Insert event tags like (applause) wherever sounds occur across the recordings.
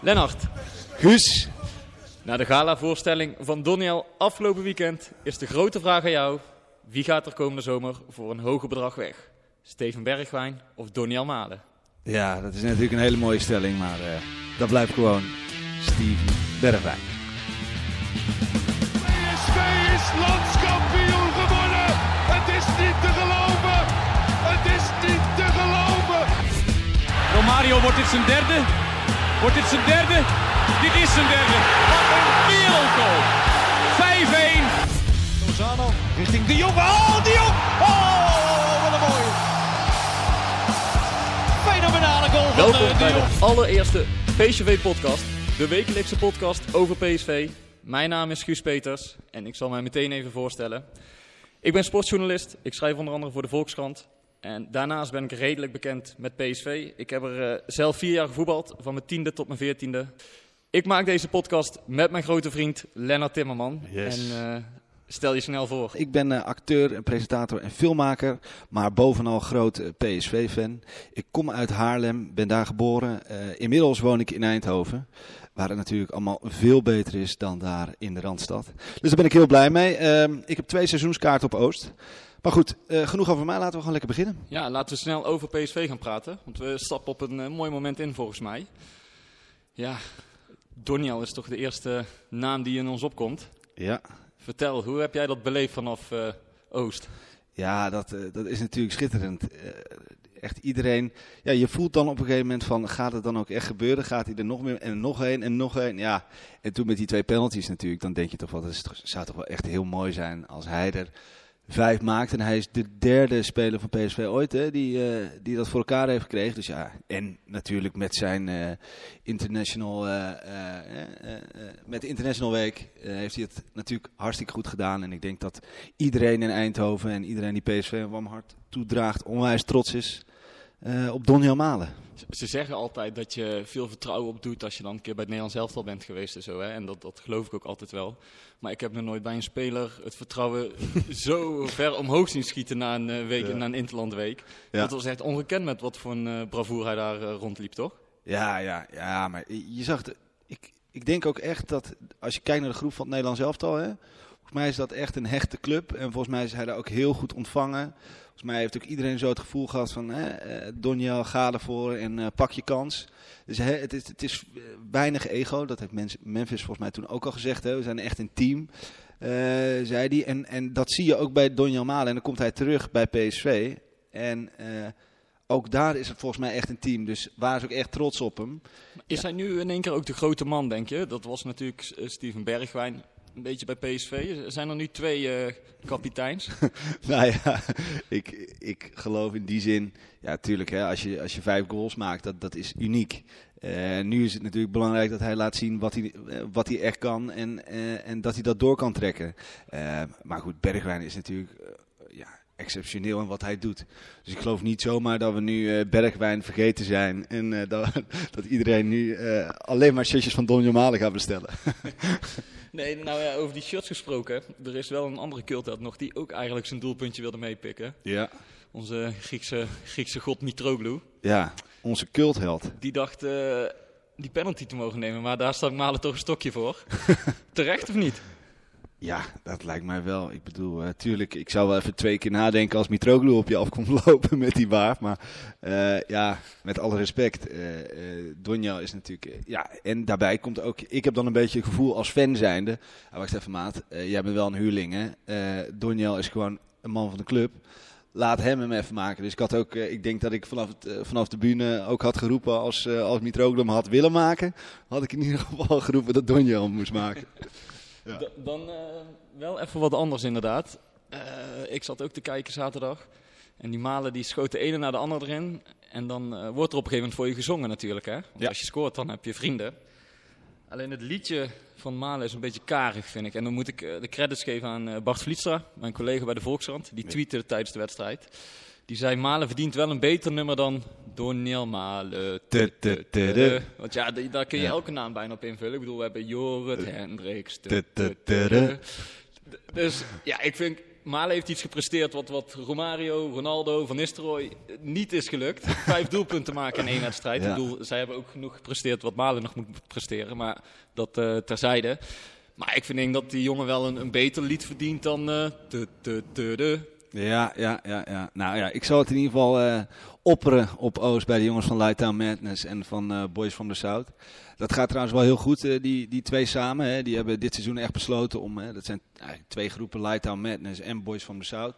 Lennart, Guus, na de gala-voorstelling van Doniel afgelopen weekend is de grote vraag aan jou: wie gaat er komende zomer voor een hoger bedrag weg? Steven Bergwijn of Doniel Malen? ja, dat is natuurlijk een hele mooie stelling, maar eh, dat blijft gewoon Steven Bergwijn. PSV is Romario, wordt dit zijn derde? Wordt dit zijn derde? Dit is zijn derde. Wat een wereldgoal. 5-1. Lozano richting de Jong. Oh, de Jong. Oh, wat een mooie. Fenomenale goal van Welkom eh, de bij de allereerste PSV-podcast, de wekelijkse podcast over PSV. Mijn naam is Guus Peters en ik zal mij meteen even voorstellen. Ik ben sportjournalist, ik schrijf onder andere voor de Volkskrant. En daarnaast ben ik redelijk bekend met PSV. Ik heb er eh, zelf vier jaar gevoetbald, van mijn tiende tot mijn veertiende. Ik maak deze podcast met mijn grote vriend Lennart Timmerman. Yes. En eh, stel je snel voor. Ik ben eh, acteur, en presentator en filmmaker, maar bovenal groot PSV-fan. Ik kom uit Haarlem, ben daar geboren. Eh, inmiddels woon ik in Eindhoven, waar het natuurlijk allemaal veel beter is dan daar in de Randstad. Dus daar ben ik heel blij mee. Ehm, ik heb twee seizoenskaarten op Oost. Maar goed, eh, genoeg over mij. Laten we gewoon lekker beginnen. Ja, laten we snel over PSV gaan praten. Want we stappen op een eh, mooi moment in volgens mij. Ja, Doniel is toch de eerste naam die in ons opkomt. Ja, Vertel, hoe heb jij dat beleefd vanaf eh, Oost? Ja, dat, dat is natuurlijk schitterend. Echt iedereen. Ja, je voelt dan op een gegeven moment van, gaat het dan ook echt gebeuren? Gaat hij er nog meer en nog één en nog één? Ja, en toen met die twee penalties natuurlijk, dan denk je toch wel, dat zou toch wel echt heel mooi zijn als hij er vijf maakt. En hij is de derde speler van PSV ooit, hè, die, eh, die dat voor elkaar heeft gekregen. Dus ja, en natuurlijk met zijn eh, international, eh, met International Week heeft hij het natuurlijk hartstikke goed gedaan. En ik denk dat iedereen in Eindhoven en iedereen die PSV een warm hart toedraagt, onwijs trots is eh, op Donny Malen. Ze- Ze zeggen altijd dat je veel vertrouwen opdoet als je dan een keer bij het Nederlands elftal bent geweest en zo. Hè? En dat, dat geloof ik ook altijd wel. Maar ik heb nog nooit bij een speler het vertrouwen (laughs) zo ver omhoog zien schieten na een eh, week, Ja. na een Interlandweek. Ja. Dat was echt ongekend met wat voor een eh, bravoer hij daar rondliep, toch? Ja, ja, ja, maar je zag, de, ik, ik denk ook echt dat als je kijkt naar de groep van het Nederlands elftal, hè, volgens mij is dat echt een hechte club. En volgens mij is hij daar ook heel goed ontvangen. Volgens mij heeft ook iedereen zo het gevoel gehad van, hè, eh, Donjel, ga ervoor en eh, pak je kans. Dus hè, het is, het is eh, weinig ego, dat heeft Memphis volgens mij toen ook al gezegd. Hè. We zijn echt een team, zei hij. En, en dat zie je ook bij Donjel Malen. En dan komt hij terug bij PSV. En ook daar is het volgens mij echt een team. Dus waar is ook echt trots op hem. Is hij nu in één keer ook de grote man, denk je? Dat was natuurlijk Steven Bergwijn, een beetje bij PSV. Zijn er nu twee eh, kapiteins? (laughs) Nou ja, ik, ik geloof in die zin. Ja, tuurlijk, hè, als, je, als je vijf goals maakt, dat, dat is uniek. Eh, nu is het natuurlijk belangrijk dat hij laat zien wat hij, eh, wat hij echt kan en, en dat hij dat door kan trekken. Maar goed, Bergwijn is natuurlijk exceptioneel in wat hij doet. Dus ik geloof niet zomaar dat we nu eh, Bergwijn vergeten zijn en eh, dat, (laughs) dat iedereen nu eh, alleen maar shirtjes van Don Malen gaat bestellen. (laughs) Nee, nou ja, over die shirts gesproken. Er is wel een andere cultheld nog die ook eigenlijk zijn doelpuntje wilde meepikken. Ja. Onze Griekse, Griekse god Mitroglou. Ja, onze cultheld. Die dacht die penalty te mogen nemen, maar daar staat Malen toch een stokje voor. (laughs) Terecht of niet? Ja, dat lijkt mij wel. Ik bedoel, eh, tuurlijk, ik zou wel even twee keer nadenken als Mitroglou op je af komt (laughs) lopen met die baard. Maar eh, ja, met alle respect, eh eh, Donja is natuurlijk... ja, en daarbij komt ook... Ik heb dan een beetje het gevoel als fan zijnde... Ah, wacht even maat, jij bent wel een huurling hè. Donjel is gewoon een man van de club. laat hem hem even maken. Dus ik had ook, ik denk dat ik vanaf, het, vanaf de bühne ook had geroepen als, als Mitroglou had willen maken. Had ik in ieder geval (laughs) geroepen dat Donjo hem moest maken. Ja. Dan eh, wel even wat anders inderdaad. Eh, ik zat ook te kijken zaterdag. En die malen die schoot de ene naar de andere erin. En dan eh, wordt er op een gegeven moment voor je gezongen natuurlijk. Hè? Want Ja. als je scoort, dan heb je vrienden. Alleen het liedje van Malen is een beetje karig, vind ik. En dan moet ik de credits geven aan Bart Vlietstra, mijn collega bij de Volkskrant. Die tweette tijdens de wedstrijd. Die zei, Malen verdient wel een beter nummer dan Doniel Malen. Want ja, daar kun je elke naam bijna op invullen. Ik bedoel, we hebben Jorrit, Hendricks. Dus ja, ik vind, Malen heeft iets gepresteerd wat, wat Romario, Ronaldo, Van Nistelrooy eh, niet is gelukt. Vijf doelpunten maken in één wedstrijd. Ja. Ik bedoel, zij hebben ook genoeg gepresteerd wat Malen nog moet presteren. Maar dat eh, terzijde. Maar ik vind denk dat die jongen wel een, een beter lied verdient dan... eh tu. Ja, ja, ja, ja. Nou ja, ik zal het in ieder geval eh, opperen op Oost bij de jongens van Lighttown Madness en van eh, Boys from the South. Dat gaat trouwens wel heel goed, eh, die, die twee samen. Hè. Die hebben dit seizoen echt besloten om, hè, dat zijn eigenlijk twee groepen, Lighttown Madness en Boys from the South.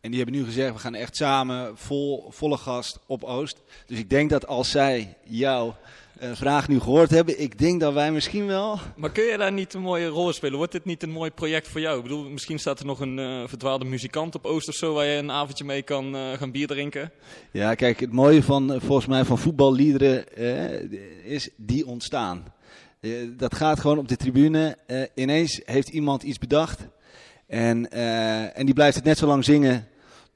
En die hebben nu gezegd, we gaan echt samen vol, volle gast op Oost. Dus ik denk dat als zij jouw eh, vraag nu gehoord hebben, ik denk dat wij misschien wel... Maar kun je daar niet een mooie rol spelen? Wordt dit niet een mooi project voor jou? Ik bedoel, misschien staat er nog een eh, verdwaalde muzikant op Oost of zo... waar je een avondje mee kan eh, gaan bier drinken. Ja, kijk, het mooie van eh, volgens mij van voetballiederen eh, is die ontstaan. Dat gaat gewoon op de tribune. Ineens heeft iemand iets bedacht. En, en die blijft het net zo lang zingen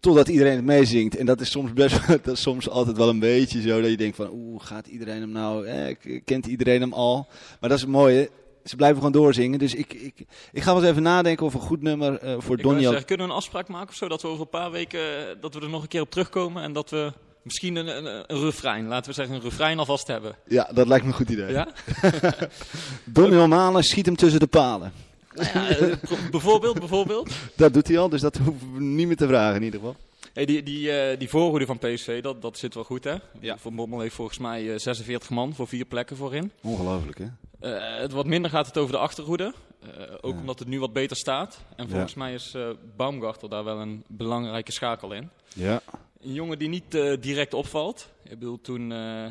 totdat iedereen het meezingt. En dat is soms best (laughs) dat is soms altijd wel een beetje zo dat je denkt van oeh, gaat iedereen hem nou, eh, kent iedereen hem al? Maar dat is het mooie. Ze blijven gewoon doorzingen. Dus ik, ik, ik ga wel eens even nadenken of een goed nummer eh, voor Donny. kunnen we een afspraak maken of zo? Dat we over een paar weken eh, dat we er nog een keer op terugkomen. En dat we misschien een, een, een refrein, laten we zeggen een refrein alvast hebben. Ja, dat lijkt me een goed idee. Ja? (laughs) Donny O'Malen schiet hem tussen de palen. Nou ja, eh, bijvoorbeeld, bijvoorbeeld. Dat doet hij al, dus dat hoeven we niet meer te vragen in ieder geval. Hey, die, die, eh, die voorhoede van PSV, dat, dat zit wel goed hè? Ja. Van Bommel heeft volgens mij eh, 46 man voor vier plekken voorin. Ongelooflijk, hè? Eh, het wat minder gaat het over de achterhoede. Eh, ook Ja. omdat het nu wat beter staat. En volgens mij is eh Baumgartel daar wel een belangrijke schakel in. Ja. Een jongen die niet eh, direct opvalt. Ik bedoel, toen, eh,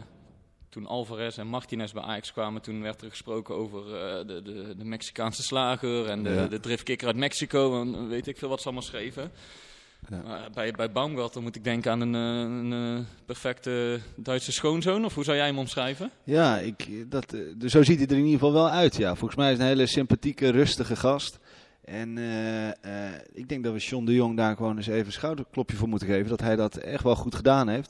toen Alvarez en Martinez bij Ajax kwamen, toen werd er gesproken over eh, de, de, de Mexicaanse slager en de, Ja. de driftkikker uit Mexico. En weet ik veel wat ze allemaal schreven. Ja. Maar bij, bij Baumgartel moet ik denken aan een, eh, een eh, perfecte Duitse schoonzoon. Of hoe zou jij hem omschrijven? Ja, ik, dat, dus zo ziet hij er in ieder geval wel uit. Ja. Volgens mij is een hele sympathieke, rustige gast. En eh, eh, ik denk dat we John de Jong daar gewoon eens even een schouderklopje voor moeten geven. Dat hij dat echt wel goed gedaan heeft.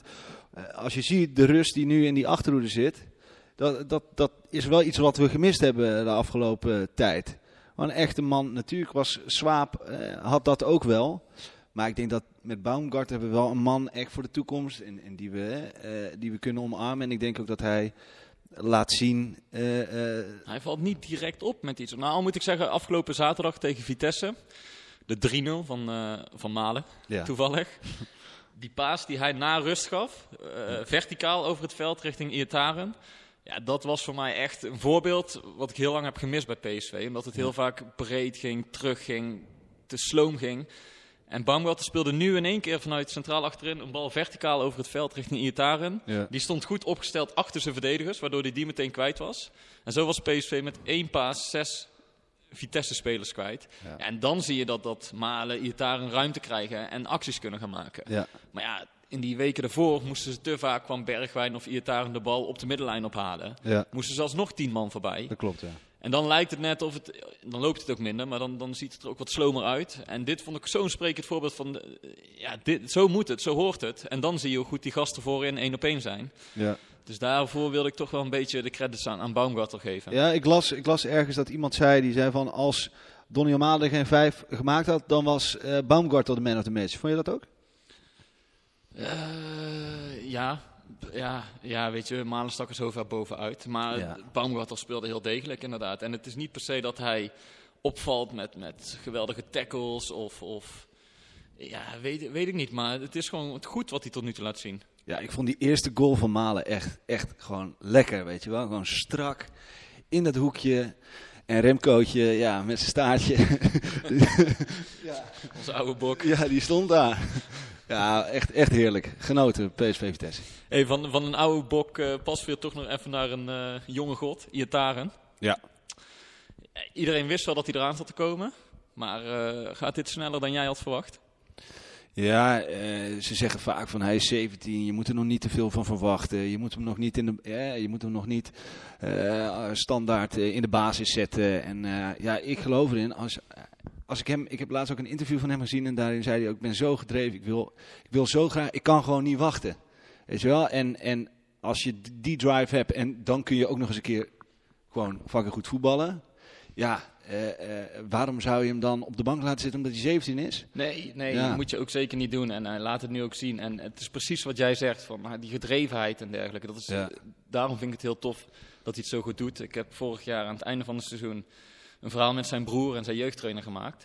Eh, als je ziet de rust die nu in die achterhoede zit. Dat, dat, dat is wel iets wat we gemist hebben de afgelopen tijd. Want een echte man, natuurlijk was Swaap, had dat ook wel. Maar ik denk dat met Baumgart hebben we wel een man echt voor de toekomst. En, en die, we, die we kunnen omarmen. En ik denk ook dat hij laat zien. eh, eh, Hij valt niet direct op met iets. Nou, al moet ik zeggen, afgelopen zaterdag tegen Vitesse. De 3-0 van, eh, van Malen, ja. toevallig. (laughs) Die paas die hij na rust gaf, verticaal over het veld richting Iataren. Ja, dat was voor mij echt een voorbeeld wat ik heel lang heb gemist bij PSV. Omdat het heel vaak breed ging, terug ging, te sloom ging. En Baumgartel speelde nu in één keer vanuit centraal achterin een bal verticaal over het veld richting Iataren. Ja. Die stond goed opgesteld achter zijn verdedigers, waardoor hij die meteen kwijt was. En zo was PSV met één paas zes Vitesse-spelers kwijt. Ja. En dan zie je dat, dat Malen, Iataren ruimte krijgen en acties kunnen gaan maken. Ja. Maar ja, in die weken daarvoor moesten ze te vaak kwam Bergwijn of Iataren de bal op de middenlijn ophalen. Moesten ze alsnog tien man voorbij. dat klopt. Ja. En dan lijkt het net of het, dan loopt het ook minder, maar dan, dan ziet het er ook wat slomer uit. En dit vond ik zo'n sprekend voorbeeld van, ja, dit, zo moet het, zo hoort het. En dan zie je hoe goed die gasten voorin één op één zijn. Ja. Dus daarvoor wilde ik toch wel een beetje de credits aan, aan Baumgartel geven. ja, ik las, ik las ergens dat iemand zei, die zei van als Donny O'Malley geen vijf gemaakt had, dan was eh Baumgartel de man of the match. Vond je dat ook? Eh, ja, ja, ja, weet je, Malen stak er zo ver bovenuit. Maar Ja. Baumgartel speelde heel degelijk inderdaad. En het is niet per se dat hij opvalt met, met geweldige tackles of... of ja, weet, weet ik niet. Maar het is gewoon het goed wat hij tot nu toe laat zien. Ja, ik vond die eerste goal van Malen echt, echt gewoon lekker, weet je wel. Gewoon strak, in dat hoekje. En Remcootje, ja, met zijn staartje. (laughs) Onze oude bok. ja, die stond daar. Ja, echt, echt heerlijk. Genoten, PSV Vitesse. Hey, van, van een oude bok uh, pas weer toch nog even naar een uh, jonge god, Iataren. Ja. Iedereen wist wel dat hij eraan zat te komen. Maar uh, gaat dit sneller dan jij had verwacht? Ja, uh, ze zeggen vaak van hij is 17, je moet er nog niet te veel van verwachten. Je moet hem nog niet, in de, je moet hem nog niet uh, standaard in de basis zetten. En ja, ik geloof erin. Als, als ik hem, ik heb laatst ook een interview van hem gezien en daarin zei hij ook, ik ben zo gedreven, ik wil, ik wil zo graag, ik kan gewoon niet wachten. Weet je wel? En, en als je die drive hebt en dan kun je ook nog eens een keer gewoon fucking goed voetballen. Ja, uh, uh, waarom zou je hem dan op de bank laten zitten omdat hij 17 is? Nee, nee ja. dat moet je ook zeker niet doen. En hij laat het nu ook zien. En het is precies wat jij zegt, van die gedrevenheid en dergelijke. Dat is, ja. Daarom vind ik het heel tof dat hij het zo goed doet. Ik heb vorig jaar aan het einde van het seizoen een verhaal met zijn broer en zijn jeugdtrainer gemaakt.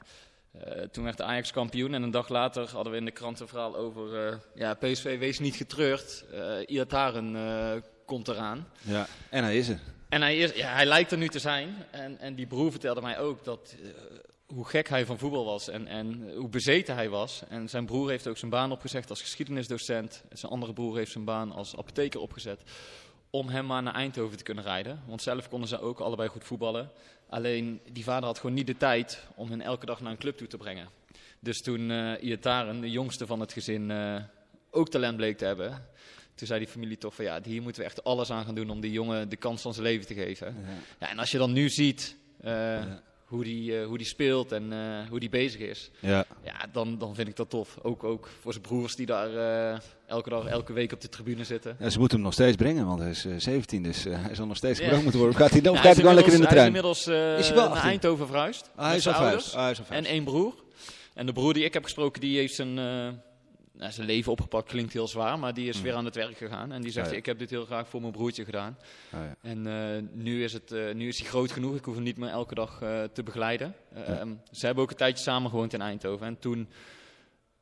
Uh, toen werd de Ajax kampioen en een dag later hadden we in de krant een verhaal over... ja, PSV, wees niet getreurd, uh, Iataren komt eraan. Ja, en hij is er. En hij, is, ja, hij lijkt er nu te zijn. En, en die broer vertelde mij ook dat, hoe gek hij van voetbal was en, en hoe bezeten hij was. En zijn broer heeft ook zijn baan opgezegd als geschiedenisdocent. Zijn andere broer heeft zijn baan als apotheker opgezet. Om hem maar naar Eindhoven te kunnen rijden. Want zelf konden ze ook allebei goed voetballen. Alleen die vader had gewoon niet de tijd om hen elke dag naar een club toe te brengen. Dus toen uh, Iataren, de jongste van het gezin, uh, ook talent bleek te hebben toen zei die familie toch van ja, hier moeten we echt alles aan gaan doen om die jongen de kans van zijn leven te geven. Ja. ja en als je dan nu ziet uh, ja. Hoe, die, uh, hoe die speelt en uh, hoe die bezig is, ja. Ja, dan, dan vind ik dat tof. Ook, ook voor zijn broers die daar elke dag, elke week op de tribune zitten. Ja, ze moeten hem nog steeds brengen, want hij is 17, dus hij zal nog steeds gebracht moeten worden. Gaat hij, dan, gaat hij gewoon lekker in de trein? Hij is inmiddels is hij wel naar Eindhoven verhuisd. Ah, hij is al verhuisd. Ah, en één broer. En de broer die ik heb gesproken, die heeft zijn nou, zijn leven opgepakt klinkt heel zwaar, maar die is weer aan het werk gegaan. En die zegt, Ja, ja. ik heb dit heel graag voor mijn broertje gedaan. Ah, ja. En eh, nu, is het, eh, nu is hij groot genoeg, ik hoef hem niet meer elke dag eh, te begeleiden. Ehm, Ze hebben ook een tijdje samen gewoond in Eindhoven. En toen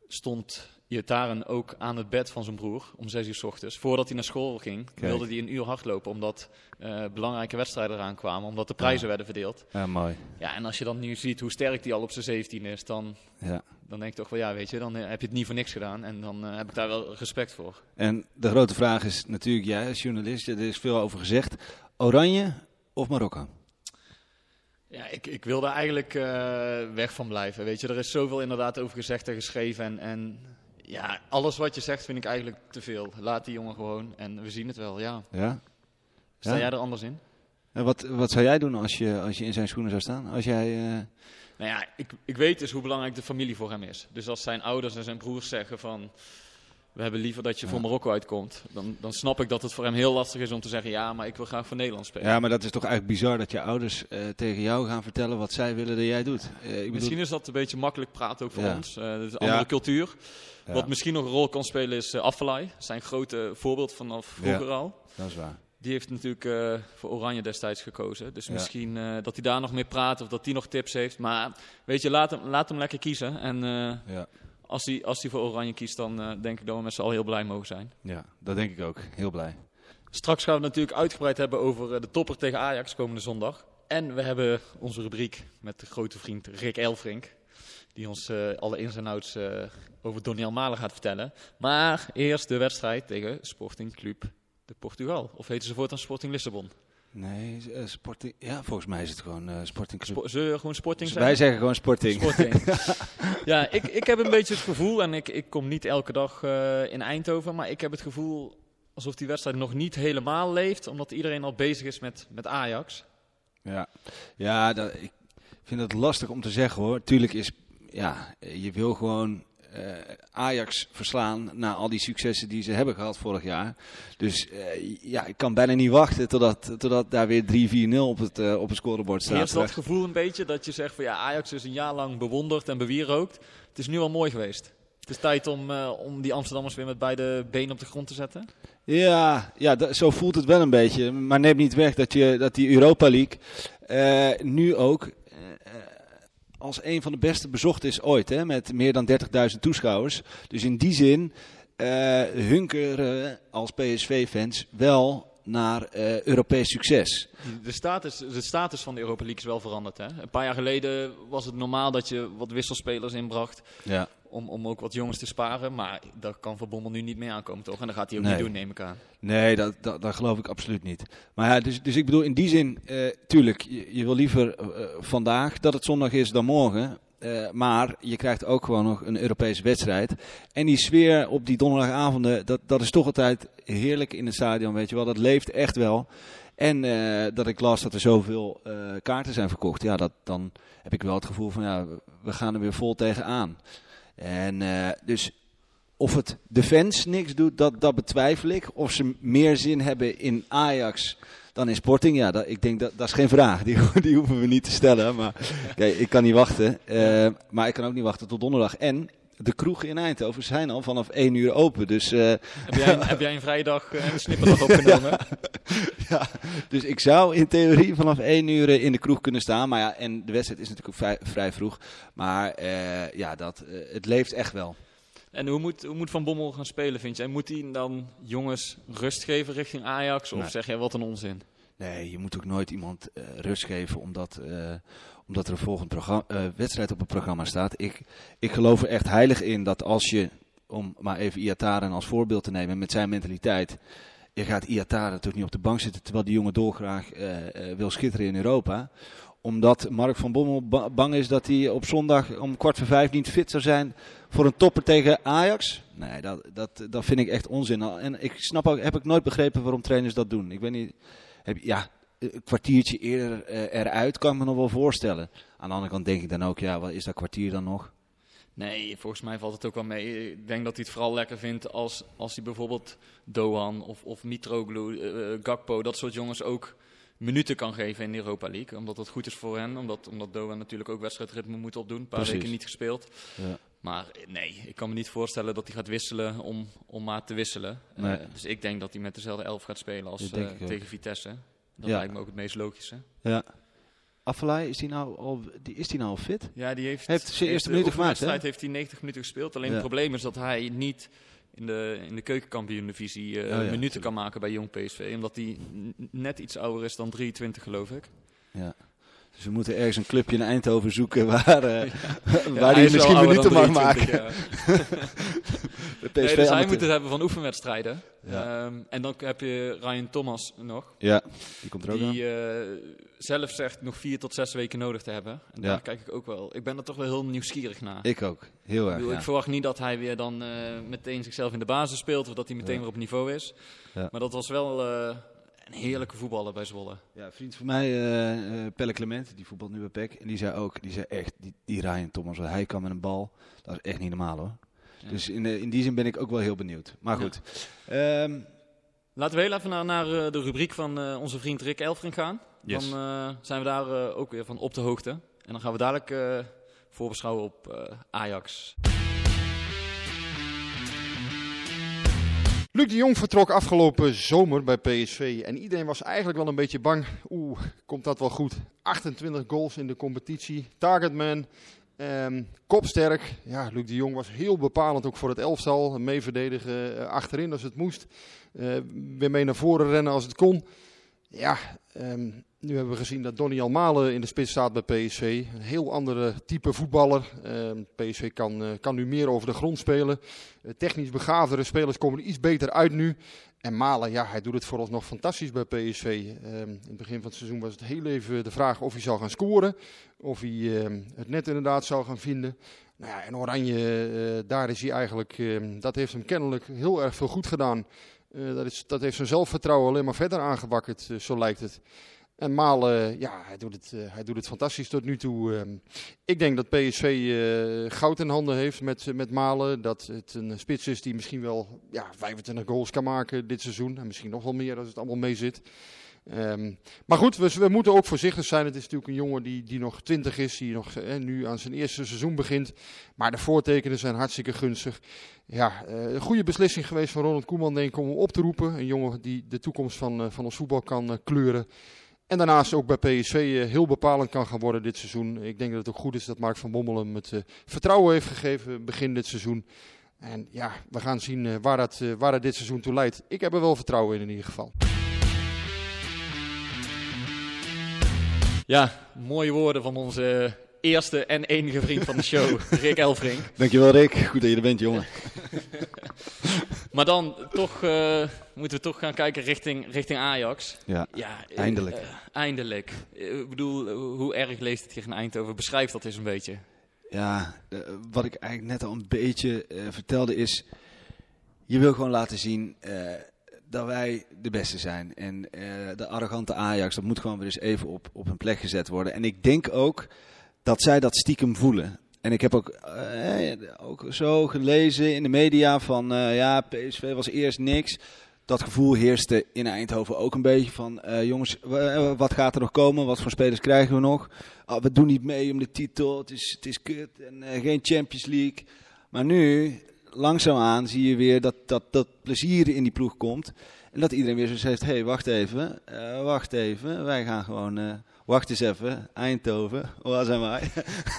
stond Iataren ook aan het bed van zijn broer om zes uur s ochtends. Voordat hij naar school ging, wilde hij een uur hardlopen, omdat eh, belangrijke wedstrijden eraan kwamen, omdat de prijzen werden verdeeld. Ja, mooi. Ja, en als je dan nu ziet hoe sterk hij al op zijn 17 is, dan, Ja. dan denk ik toch wel, ja, weet je, dan eh, heb je het niet voor niks gedaan. En dan eh, heb ik daar wel respect voor. En de grote vraag is natuurlijk, jij als journalist, er is veel over gezegd. Oranje of Marokko? Ja, ik, ik wil daar eigenlijk weg van blijven. Weet je, er is zoveel inderdaad over gezegd en geschreven. En, en ja, alles wat je zegt vind ik eigenlijk te veel. Laat die jongen gewoon en we zien het wel, ja. Ja? Sta Ja? jij er anders in? En wat, wat zou jij doen als je, als je in zijn schoenen zou staan? Als jij... eh, Nou ja, ik, ik weet dus hoe belangrijk de familie voor hem is. Dus als zijn ouders en zijn broers zeggen van... We hebben liever dat je voor Marokko uitkomt. Dan, dan snap ik dat het voor hem heel lastig is om te zeggen... Ja, maar ik wil graag voor Nederland spelen. Ja, maar dat is toch eigenlijk bizar dat je ouders eh, tegen jou gaan vertellen wat zij willen dat jij doet. Eh, ik bedoel, Misschien is dat een beetje makkelijk praten ook voor Ja. ons. Eh, het is een andere Ja. cultuur. Wat misschien nog een rol kan spelen is uh. Zijn grote voorbeeld vanaf vroeger al. dat is waar. Die heeft natuurlijk voor Oranje destijds gekozen. Dus misschien dat hij daar nog mee praat of dat hij nog tips heeft. Maar weet je, laat hem, laat hem lekker kiezen. En Ja. Als hij als hij voor Oranje kiest, dan eh, denk ik dat we met z'n allen heel blij mogen zijn. ja, dat denk ik ook. Heel blij. Straks gaan we het natuurlijk uitgebreid hebben over eh, de topper tegen Ajax komende zondag. En we hebben onze rubriek met de grote vriend Rick Elfrink. Die ons eh, alle ins en outs eh, over Doniel Malen gaat vertellen. Maar eerst de wedstrijd tegen Sporting Club de Portugal. Of heten ze voortaan Sporting Lissabon? Nee, eh, sporting. Ja, volgens mij is het gewoon eh, Sporting Club. We gewoon Sporting Dus zijn? wij zeggen gewoon Sporting. Sporting. (laughs) ja, ik, ik heb een beetje het gevoel, en ik, ik kom niet elke dag eh, in Eindhoven, maar ik heb het gevoel alsof die wedstrijd nog niet helemaal leeft, omdat iedereen al bezig is met, met Ajax. Ja, ja dat, ik vind het lastig om te zeggen hoor. Tuurlijk is, ja, je wil gewoon Ajax verslaan na al die successen die ze hebben gehad vorig jaar. Dus eh, ja, ik kan bijna niet wachten totdat, totdat daar weer 3-4-0 op het, eh, op het scorebord staat. Heerst dat gevoel een beetje dat je zegt van ja, Ajax is een jaar lang bewonderd en bewierookt. Het is nu al mooi geweest. Het is tijd om, eh, om die Amsterdammers weer met beide benen op de grond te zetten. Ja, ja zo voelt het wel een beetje. Maar neem niet weg dat, je, dat die Europa League eh, nu ook eh, eh, als een van de beste bezocht is ooit. Hè, met meer dan 30.000 toeschouwers. Dus in die zin eh, hunkeren als PSV-fans wel naar eh, Europees succes. De status, de status van de Europa League is wel veranderd. Hè? Een paar jaar geleden was het normaal dat je wat wisselspelers inbracht. Ja. Om, om ook wat jongens te sparen. Maar daar kan Van Bommel nu niet mee aankomen, toch? En dat gaat hij ook Nee. niet doen, neem ik aan. Nee, dat, dat, dat geloof ik absoluut niet. Maar ja, dus, dus ik bedoel, in die zin, eh, tuurlijk, je, je wil liever eh, vandaag dat het zondag is dan morgen. Eh, maar je krijgt ook gewoon nog een Europese wedstrijd. En die sfeer op die donderdagavonden, dat, dat is toch altijd heerlijk in het stadion, weet je wel. Dat leeft echt wel. En eh, dat ik las dat er zoveel eh, kaarten zijn verkocht, ja, dat, dan heb ik wel het gevoel van, ja, we gaan er weer vol tegenaan. En dus of het de fans niks doet, dat, dat betwijfel ik. Of ze meer zin hebben in Ajax dan in Sporting, ja, dat, ik denk dat dat is geen vraag. Die, (laughs) die hoeven we niet te stellen. Maar kijk, ik kan niet wachten. Eh, maar ik kan ook niet wachten tot donderdag. En de kroegen in Eindhoven zijn al vanaf 1 uur open. Dus, eh, Heb jij, heb jij een vrije dag en een snipperdag opgenomen? (laughs) ja, dus ik zou in theorie vanaf 1 uur eh, in de kroeg kunnen staan. Maar ja, en de wedstrijd is natuurlijk ook vrij, vrij vroeg. Maar eh, ja, dat, eh, het leeft echt wel. En hoe moet, hoe moet Van Bommel gaan spelen, vind je? En moet hij dan jongens rust geven richting Ajax? Of Nee. zeg jij wat een onzin? Nee, je moet ook nooit iemand eh, rust geven omdat, eh, omdat er een volgende eh, wedstrijd op het programma staat. Ik, ik geloof er echt heilig in dat als je, om maar even Iataren als voorbeeld te nemen met zijn mentaliteit. Je gaat Iataren natuurlijk niet op de bank zitten terwijl die jongen dolgraag wil schitteren in Europa. Omdat Mark van Bommel ba- bang is dat hij op zondag om kwart voor vijf niet fit zou zijn voor een topper tegen Ajax. Nee, dat, dat, dat vind ik echt onzin. En ik snap ook, heb ik nooit begrepen waarom trainers dat doen. Ik weet niet, heb, ja, een kwartiertje eerder eh, eruit kan ik me nog wel voorstellen. Aan de andere kant denk ik dan ook, ja, wat is dat kwartier dan nog? Nee, volgens mij valt het ook wel mee. Ik denk dat hij het vooral lekker vindt als, als hij bijvoorbeeld Doan of, of Mitroglou, eh, eh, Gakpo, dat soort jongens ook minuten kan geven in de Europa League. Omdat dat goed is voor hen. Omdat, omdat Doan natuurlijk ook wedstrijdritme moet opdoen. Een paar Precies. weken niet gespeeld. Ja. Maar eh, nee, ik kan me niet voorstellen dat hij gaat wisselen om, om maar te wisselen. Eh, dus ik denk dat hij met dezelfde elf gaat spelen als eh, tegen Vitesse. Dat Ja. lijkt me ook het meest logische. Ja. Is die nou al, die, is die nou al fit? Ja, die heeft, Heeft zijn eerste de minuten gemaakt, heeft hij 90 minuten gespeeld. Alleen Ja. het probleem is dat hij niet in de, in de keukenkampioen-divisie eh, Oh ja, minuten kan maken bij Jong PSV. Omdat hij n- net iets ouder is dan 23, geloof ik. Ja. Dus we moeten ergens een clubje in Eindhoven zoeken waar, (laughs) Ja, waar hij misschien minuten mag 23, maken. (laughs) Nee, PSV dus hij moet het hebben van oefenwedstrijden. Ja. Ehm, en dan heb je Ryan Thomas nog. Ja, die komt er ook aan. Die eh, zelf zegt nog vier tot zes weken nodig te hebben. En Ja. daar kijk ik ook wel. Ik ben er toch wel heel nieuwsgierig naar. Ik ook, heel Ik, erg. bedoel, ja. ik verwacht niet dat hij weer dan eh, meteen zichzelf in de basis speelt. Of dat hij meteen weer op niveau is. Ja. Maar dat was wel eh, een heerlijke voetballer bij Zwolle. Ja, een vriend van mij, Pelle Clement, die voetbalt nu bij PEC. En die zei ook, die zei echt, die, die Ryan Thomas, hij kan met een bal, dat is echt niet normaal hoor. Ja. Dus in, eh, in die zin ben ik ook wel heel benieuwd. Maar Ja. goed. Ehm, Laten we heel even naar, naar eh, de rubriek van eh, onze vriend Rick Elfring gaan. Yes. Dan eh, zijn we daar eh, ook weer van op de hoogte. En dan gaan we dadelijk eh, voorbeschouwen op eh, Ajax. Luc de Jong vertrok afgelopen zomer bij PSV en iedereen was eigenlijk wel een beetje bang. Oeh, komt dat wel goed? 28 goals in de competitie, targetman, ehm, kopsterk. Ja, Luc de Jong was heel bepalend ook voor het elftal. Meeverdedigen eh, achterin als het moest. Eh, weer mee naar voren rennen als het kon. Ja, ehm, nu hebben we gezien dat Donny Almalen in de spits staat bij PSV. Een heel andere type voetballer. Ehm, PSV kan, eh, kan nu meer over de grond spelen. Eh, technisch begaafdere spelers komen er iets beter uit nu. En Malen, ja, hij doet het vooralsnog fantastisch bij PSV. Ehm, in het begin van het seizoen was het heel even de vraag of hij zou gaan scoren. Of hij het net inderdaad zou gaan vinden. Nou ja, en Oranje, eh, daar is hij eigenlijk, dat heeft hem kennelijk heel erg veel goed gedaan. Eh, dat, dat heeft zijn zelfvertrouwen alleen maar verder aangewakkerd, eh, zo lijkt het. En Malen, ja, hij doet, het, eh, hij doet het fantastisch tot nu toe. ehm. ik denk dat PSV eh, goud in handen heeft met, met Malen. Dat het een spits is die misschien wel ja, 25 goals kan maken dit seizoen. En misschien nog wel meer als het allemaal mee zit. Ehm, maar goed, we, moeten ook voorzichtig zijn. Het is natuurlijk een jongen die, die nog 20 is, die nog eh, nu aan zijn eerste seizoen begint. Maar de voortekenen zijn hartstikke gunstig. Ja, eh, een goede beslissing geweest van Ronald Koeman, denk ik, om hem op te roepen. Een jongen die de toekomst van, eh, van ons voetbal kan kleuren. En daarnaast ook bij PSV heel bepalend kan gaan worden dit seizoen. Ik denk dat het ook goed is dat Mark van Bommel hem het vertrouwen heeft gegeven begin dit seizoen. En ja, we gaan zien waar, dat, waar dat dit seizoen toe leidt. Ik heb er wel vertrouwen in in ieder geval. Ja, mooie woorden van onze eerste en enige vriend van de show, (laughs) Rick Elfrink. Dankjewel Rick, goed dat je er bent jongen. (laughs) Maar dan toch eh, moeten we toch gaan kijken richting, richting Ajax. Ja, Ja, eh, Eindelijk. eh, eindelijk. Ik bedoel, hoe erg leest het tegen Eindhoven? Beschrijf dat eens een beetje. ja wat ik eigenlijk net al een beetje vertelde is, je wil gewoon laten zien dat wij de beste zijn. En eh, de arrogante Ajax, dat moet gewoon weer eens even op, op een plek gezet worden. En ik denk ook dat zij dat stiekem voelen. En ik heb ook, eh, ook zo gelezen in de media van eh, ja, PSV was eerst niks. Dat gevoel heerste in Eindhoven ook een beetje van jongens, wa- wat gaat er nog komen? Wat voor spelers krijgen we nog? Ah, we doen niet mee om de titel, het is, het is kut en geen Champions League. Maar nu, langzaamaan, zie je weer dat, dat dat plezier in die ploeg komt. En dat iedereen weer zo zegt, hé, hey, wacht even, eh, wacht even, wij gaan gewoon... eh, Wacht eens even, Eindhoven, (laughs) waar zijn wij?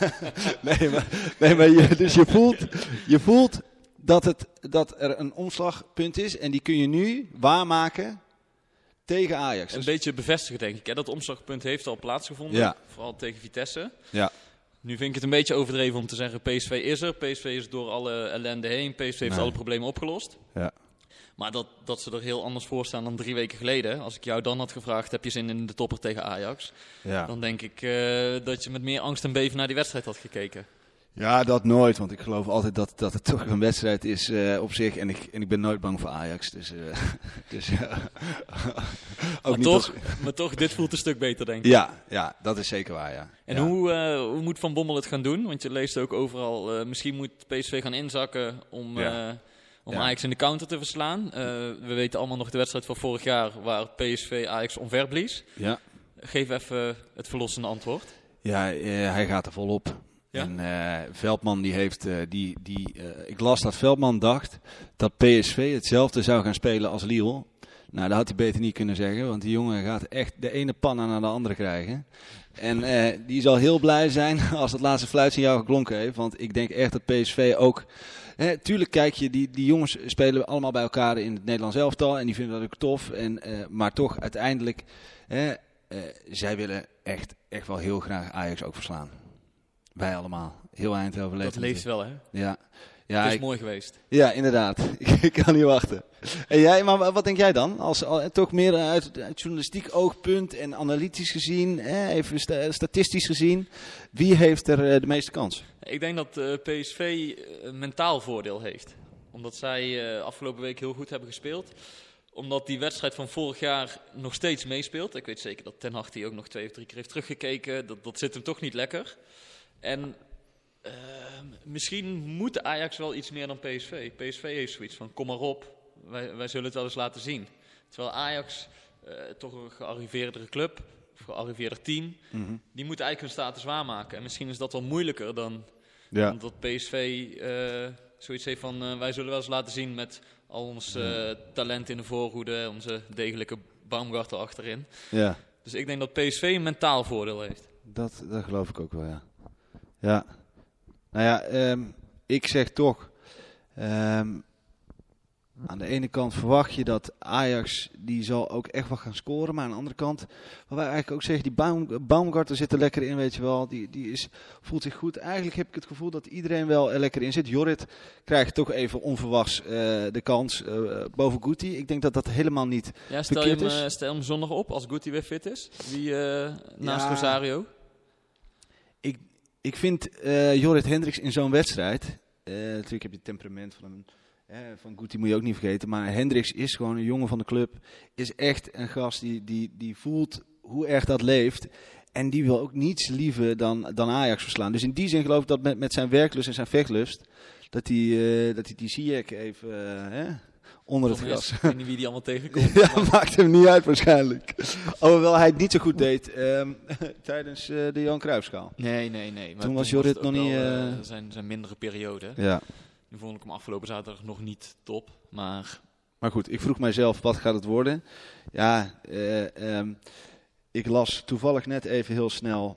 (laughs) nee, maar, nee, maar je, dus je voelt, je voelt dat, het, dat er een omslagpunt is en die kun je nu waarmaken tegen Ajax. Een Dus- beetje bevestigen, denk ik. Hè? Dat omslagpunt heeft al plaatsgevonden. Ja. Vooral tegen Vitesse. ja, Nu vind ik het een beetje overdreven om te zeggen PSV is er. PSV is door alle ellende heen. PSV heeft Nee. alle problemen opgelost. ja. Maar dat, dat ze er heel anders voor staan dan drie weken geleden. Als ik jou dan had gevraagd, heb je zin in de topper tegen Ajax? Ja. Dan denk ik eh, dat je met meer angst en beven naar die wedstrijd had gekeken. Ja, dat nooit, want ik geloof altijd dat, dat het toch een wedstrijd is eh, op zich. En ik, en ik ben nooit bang voor Ajax. Dus, eh, (laughs) dus ja. (laughs) ook Maar niet toch, als- (laughs) maar toch, dit voelt een stuk beter, denk ik. Ja, ja, dat is zeker waar, ja. En Ja. hoe, eh, hoe moet Van Bommel het gaan doen? Want je leest ook overal, misschien moet PSV gaan inzakken om, Ja. om Ja. Ajax in de counter te verslaan. We weten allemaal nog de wedstrijd van vorig jaar waar PSV Ajax omverblies. Ja. Geef even het verlossende antwoord. Ja, hij gaat er volop. En eh, Veldman die heeft, eh, die, die, eh, ik las dat Veldman dacht dat PSV hetzelfde zou gaan spelen als Lille. Nou, dat had hij beter niet kunnen zeggen, want die jongen gaat echt de ene panna naar de andere krijgen. En die zal heel blij zijn (laughs) als het laatste fluitsignaal geklonken heeft, want ik denk echt dat PSV ook... Hè, tuurlijk kijk je, die, die jongens spelen allemaal bij elkaar in het Nederlands elftal en die vinden dat ook tof. En, maar toch, uiteindelijk, zij willen echt, echt wel heel graag Ajax ook verslaan. Wij allemaal. Heel Eindhoven leeft dat leeft wel, hè? Ja. Ja, het is ik- mooi geweest. ja, inderdaad. (laughs) Ik, kan niet wachten. En jij, maar wa- wat denk jij dan? Als, al- toch meer uit, uit journalistiek oogpunt en analytisch gezien, hè, even sta- statistisch gezien. Wie heeft er eh, de meeste kans? Ik denk dat eh, PSV een mentaal voordeel heeft. Omdat zij eh, afgelopen week heel goed hebben gespeeld. Omdat die wedstrijd van vorig jaar nog steeds meespeelt. Ik weet zeker dat Ten Hag die ook nog twee of drie keer heeft teruggekeken. Dat, dat zit hem toch niet lekker. En eh, misschien moet Ajax wel iets meer dan PSV. PSV heeft zoiets van, kom maar op. Wij, wij zullen het wel eens laten zien. Terwijl Ajax, eh, toch een gearriveerdere club, of gearriveerder team... Die moeten eigenlijk hun status waarmaken. En misschien is dat wel moeilijker dan Ja. omdat PSV eh, zoiets heeft van... eh, wij zullen wel eens laten zien met al ons eh, talent in de voorhoede... onze degelijke Baumgartel achterin. Ja, Dus ik denk dat PSV een mentaal voordeel heeft. dat, dat geloof ik ook wel, ja. Ja. Nou ja, ehm, ik zeg toch... ehm, aan de ene kant verwacht je dat Ajax, die zal ook echt wel gaan scoren. Maar aan de andere kant, wat wij eigenlijk ook zeggen, die Baum, Baumgartel zit er lekker in, weet je wel. Die, die is, voelt zich goed. Eigenlijk heb ik het gevoel dat iedereen wel er lekker in zit. Jorrit krijgt toch even onverwachts eh, de kans eh, boven Guti. Ik denk dat dat helemaal niet... Ja, stel, je hem, is? eh, stel hem zondag op als Guti weer fit is. Wie naast Ja. Rosario? Ik, ik vind eh Jorrit Hendricks in zo'n wedstrijd... eh, natuurlijk heb je het temperament van hem... hè, van Guti moet je ook niet vergeten. Maar Hendricks is gewoon een jongen van de club. Is echt een gast die, die, die voelt hoe erg dat leeft. En die wil ook niets liever dan, dan Ajax verslaan. Dus in die zin geloof ik dat met, met zijn werklust en zijn vechtlust... dat hij eh, dat die Ziyech even eh, onder het gras... Ik weet niet wie die allemaal tegenkomt. (laughs) Ja, maar- maakt hem niet uit waarschijnlijk. Alhoewel hij het niet zo goed deed ehm, (laughs) tijdens eh, de Johan Cruijffschaal. Nee, nee, nee. Maar Toen was Jorrit nog niet, eh, zijn, zijn mindere periode. Ja. Nu vond ik hem afgelopen zaterdag nog niet top. Maar Maar goed, ik vroeg mijzelf, wat gaat het worden? Ja, eh, ehm, ik las toevallig net even heel snel.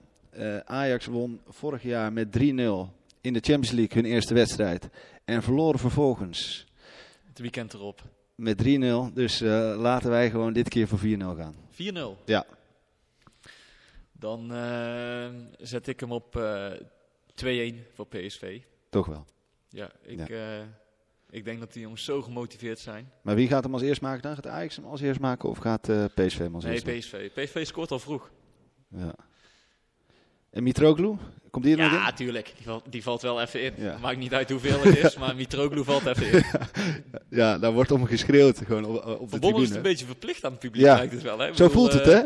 Ajax won vorig jaar met 3-0 in de Champions League hun eerste wedstrijd. En verloren vervolgens het weekend erop. met 3-0. Dus eh, laten wij gewoon dit keer voor 4-0 gaan. 4-0. Ja. Dan eh, zet ik hem op eh 2-1 voor PSV. Toch wel. Ja, ik, Ja. ik denk dat die jongens zo gemotiveerd zijn. Maar wie gaat hem als eerst maken dan? Gaat Ajax hem als eerst maken of gaat PSV hem als Nee, eerst maken? PSV. PSV scoort al vroeg. Ja. En Mitroglou? Komt die er nog Ja, in? tuurlijk. Die, valt- die valt wel even in. Ja. Maakt niet uit hoeveel het is, maar Mitroglou valt even in. (laughs) Ja, daar wordt om geschreeuwd gewoon op, op de Bommel is tribune. het een beetje verplicht aan het publiek, Ja. lijkt het wel. Hè? Zo bedoel, voelt het, eh, hè?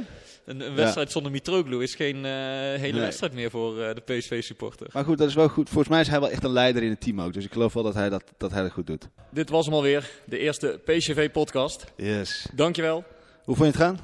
Een, een wedstrijd zonder Mitroglou is geen eh, hele Nee. wedstrijd meer voor eh, de PSV-supporter. Maar goed, dat is wel goed. Volgens mij is hij wel echt een leider in het team ook. Dus ik geloof wel dat hij dat, dat, hij dat goed doet. Dit was hem alweer, de eerste PSV-podcast. Yes. Dankjewel. Hoe vond je het gaan?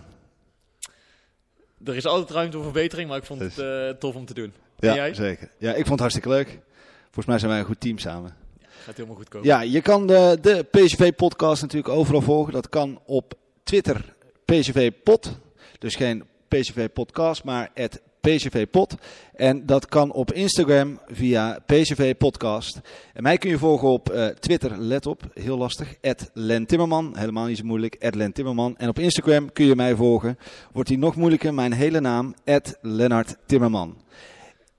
Er is altijd ruimte voor verbetering, maar ik vond het Dus- eh, tof om te doen. Ja, jij? zeker. Ja, ik vond het hartstikke leuk. Volgens mij zijn wij een goed team samen. Gaat helemaal goed komen. Ja, je kan de, de PSV-podcast natuurlijk overal volgen. Dat kan op Twitter PSV-pod. Dus geen PSV-podcast, maar het PSV-pod. En dat kan op Instagram via PSV-podcast. En mij kun je volgen op eh, Twitter, let op, heel lastig, Len Timmerman. Helemaal niet zo moeilijk, Len Timmerman. En op Instagram kun je mij volgen. Wordt die nog moeilijker, mijn hele naam, Lennart Timmerman.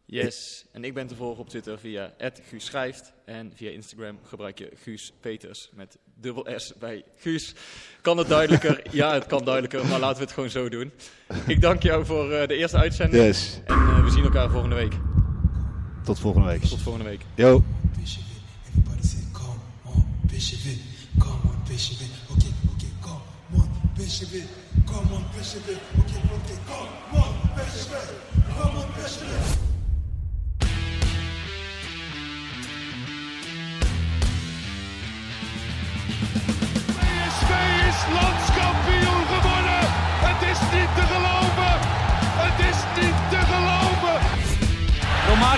Yes. En ik ben te volgen op Twitter via Guus Schrijft. En via Instagram gebruik je Guus Peters met dubbel S bij Guus. Kan het duidelijker? (laughs) ja, het kan duidelijker, maar laten we het gewoon zo doen. Ik dank jou voor eh, de eerste uitzending. Yes, En eh, we zien elkaar volgende week. tot volgende week. Tot volgende week. Yo. PSV. Everybody say, come on, PSV. Come on. Okay, okay, come on. Come.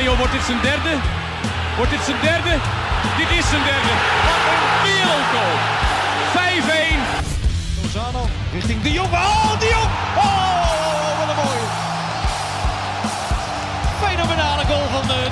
Wordt dit zijn derde. Wordt dit zijn derde? Dit is zijn derde. Wat een wereldgoal. 5-1. Lozano richting De Jong. Oh, De Jong! Oh, wat een mooie. Fenomenale goal van de